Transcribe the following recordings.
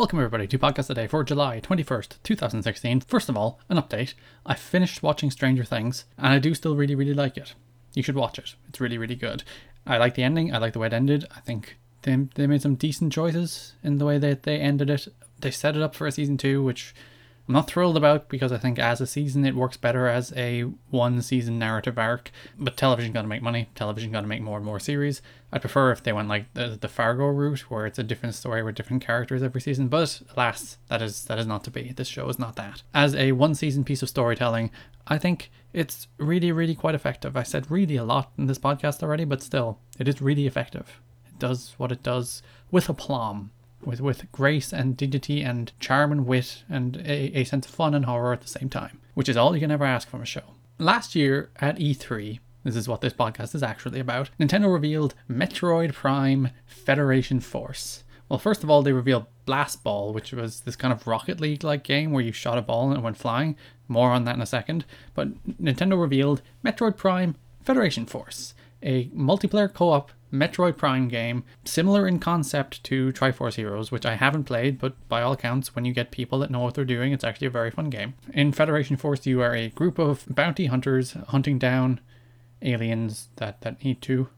Welcome everybody to Podcast Today for July 21st, 2016. First of all, an update. I finished watching Stranger Things and I do still really, really like it. You should watch it. It's really, really good. I like the ending. I like the way it ended. I think they, they made some decent choices in the way that they ended it. They set it up for a season two, which I'm not thrilled about because I think as a season it works better as a one season narrative arc. But television got to make money. Television got to make more and more series. I'd prefer if they went like the, the Fargo route, where it's a different story with different characters every season. But alas, that is that is not to be. This show is not that. As a one season piece of storytelling, I think it's really really quite effective. I said really a lot in this podcast already, but still, it is really effective. It does what it does with aplomb with, with grace and dignity and charm and wit and a, a sense of fun and horror at the same time, which is all you can ever ask from a show. Last year at E3, this is what this podcast is actually about, Nintendo revealed Metroid Prime Federation Force. Well, first of all, they revealed Blast Ball, which was this kind of Rocket League like game where you shot a ball and it went flying. More on that in a second. But Nintendo revealed Metroid Prime Federation Force, a multiplayer co op Metroid Prime game, similar in concept to Triforce Heroes, which I haven't played, but by all accounts, when you get people that know what they're doing, it's actually a very fun game. In Federation Force, you are a group of bounty hunters hunting down aliens that, that need to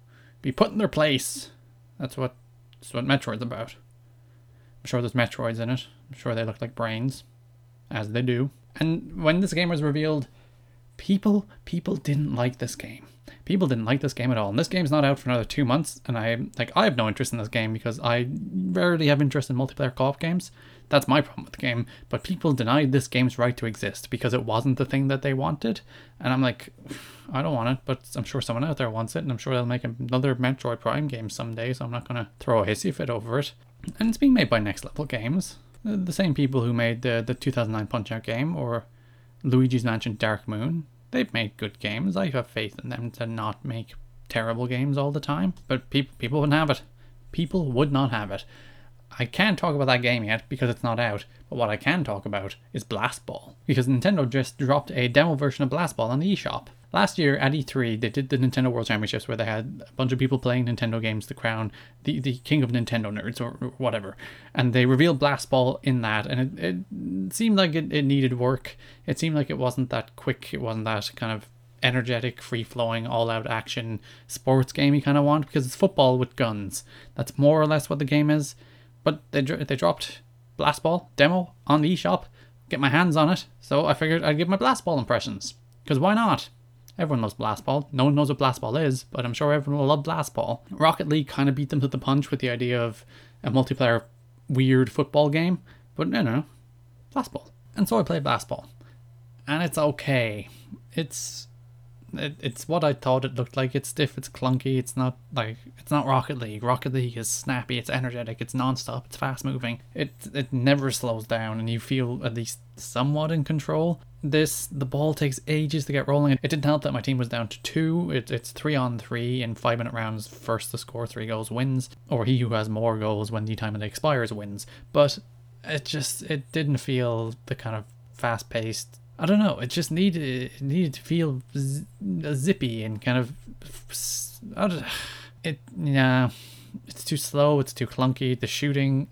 be put in their place. That's what that's what Metroid's about. I'm sure there's Metroids in it. I'm sure they look like brains, as they do. And when this game was revealed, people people didn't like this game people didn't like this game at all. And this game's not out for another two months, and I like I have no interest in this game because I rarely have interest in multiplayer co-op games. That's my problem with the game. But people denied this game's right to exist because it wasn't the thing that they wanted, and I'm like, I don't want it, but I'm sure someone out there wants it, and I'm sure they'll make another Metroid Prime game someday. So I'm not gonna throw a hissy fit over it. And it's being made by Next Level Games, the same people who made the the 2009 Punch Out game or Luigi's Mansion Dark Moon they've made good games. I have faith in them to not make terrible games all the time. But people people wouldn't have it. People would not have it. I can't talk about that game yet because it's not out. But what I can talk about is Blast Ball because Nintendo just dropped a demo version of Blast Ball on the eShop. Last year at E3, they did the Nintendo World Championships where they had a bunch of people playing Nintendo games to crown the, the king of Nintendo nerds or, or whatever. And they revealed Blast Ball in that, and it, it seemed like it, it needed work. It seemed like it wasn't that quick, it wasn't that kind of energetic, free flowing, all out action sports game you kind of want because it's football with guns. That's more or less what the game is. But they, they dropped Blast Ball demo on the eShop, get my hands on it, so I figured I'd give my Blast Ball impressions. Because why not? Everyone loves Blast Ball. No one knows what Blast Ball is, but I'm sure everyone will love Blast Ball. Rocket League kind of beat them to the punch with the idea of a multiplayer weird football game, but no, no, Blast Ball. And so I played Blast Ball, and it's okay. It's it, it's what I thought it looked like. It's stiff, it's clunky, it's not like it's not Rocket League. Rocket League is snappy, it's energetic, it's non-stop, it's fast moving. It it never slows down and you feel at least somewhat in control. This the ball takes ages to get rolling. It didn't help that my team was down to two. It, it's three on three in five minute rounds. First to score three goals wins, or he who has more goals when the time expires wins. But it just it didn't feel the kind of fast paced I don't know. It just needed it needed to feel z- zippy and kind of. I don't, it yeah, it's too slow. It's too clunky. The shooting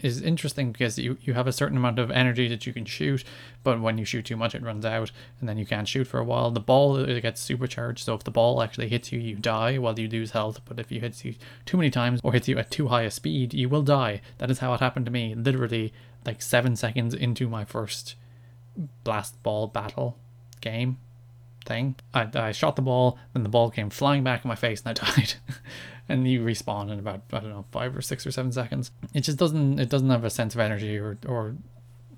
is interesting because you, you have a certain amount of energy that you can shoot, but when you shoot too much, it runs out, and then you can't shoot for a while. The ball uh, it gets supercharged, so if the ball actually hits you, you die while you lose health. But if you hits you too many times or hits you at too high a speed, you will die. That is how it happened to me. Literally, like seven seconds into my first blast ball battle game thing. I, I shot the ball, then the ball came flying back in my face, and I died. and you respawn in about I don't know five or six or seven seconds. It just doesn't it doesn't have a sense of energy or or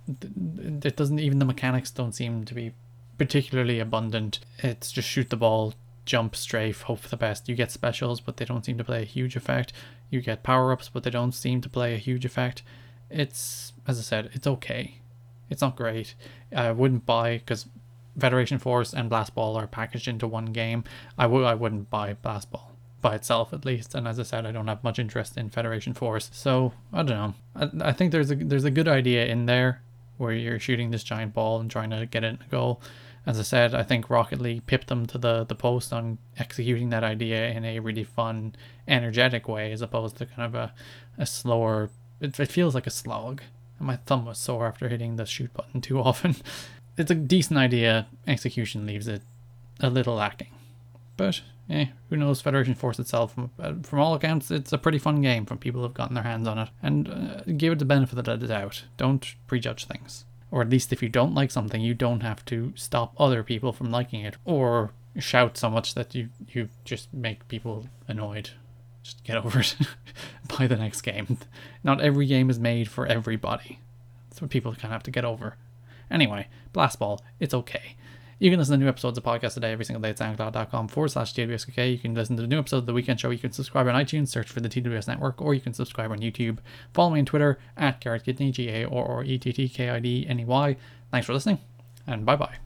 it doesn't even the mechanics don't seem to be particularly abundant. It's just shoot the ball, jump, strafe, hope for the best. You get specials, but they don't seem to play a huge effect. You get power ups, but they don't seem to play a huge effect. It's as I said, it's okay. It's not great. I wouldn't buy because Federation Force and Blast Ball are packaged into one game. I would I wouldn't buy Blast Ball by itself at least. And as I said, I don't have much interest in Federation Force. So I don't know. I, I think there's a there's a good idea in there where you're shooting this giant ball and trying to get it in a goal. As I said, I think Rocket League pipped them to the, the post on executing that idea in a really fun, energetic way, as opposed to kind of a, a slower. It, it feels like a slog and my thumb was sore after hitting the shoot button too often. it's a decent idea. Execution leaves it a little lacking, but eh, who knows? Federation Force itself, uh, from all accounts, it's a pretty fun game from people who've gotten their hands on it, and uh, give it the benefit of the doubt. Don't prejudge things, or at least if you don't like something, you don't have to stop other people from liking it, or shout so much that you you just make people annoyed. Just get over it. Buy the next game. Not every game is made for everybody. That's what people kind of have to get over. Anyway, Blast Ball, it's okay. You can listen to new episodes of podcast today every single day at soundcloud.com forward slash TWSK. You can listen to the new episode of The Weekend Show. You can subscribe on iTunes, search for the TWS Network, or you can subscribe on YouTube. Follow me on Twitter at Garrett Kidney, G A R R E T T K I D N E Y. Thanks for listening, and bye bye.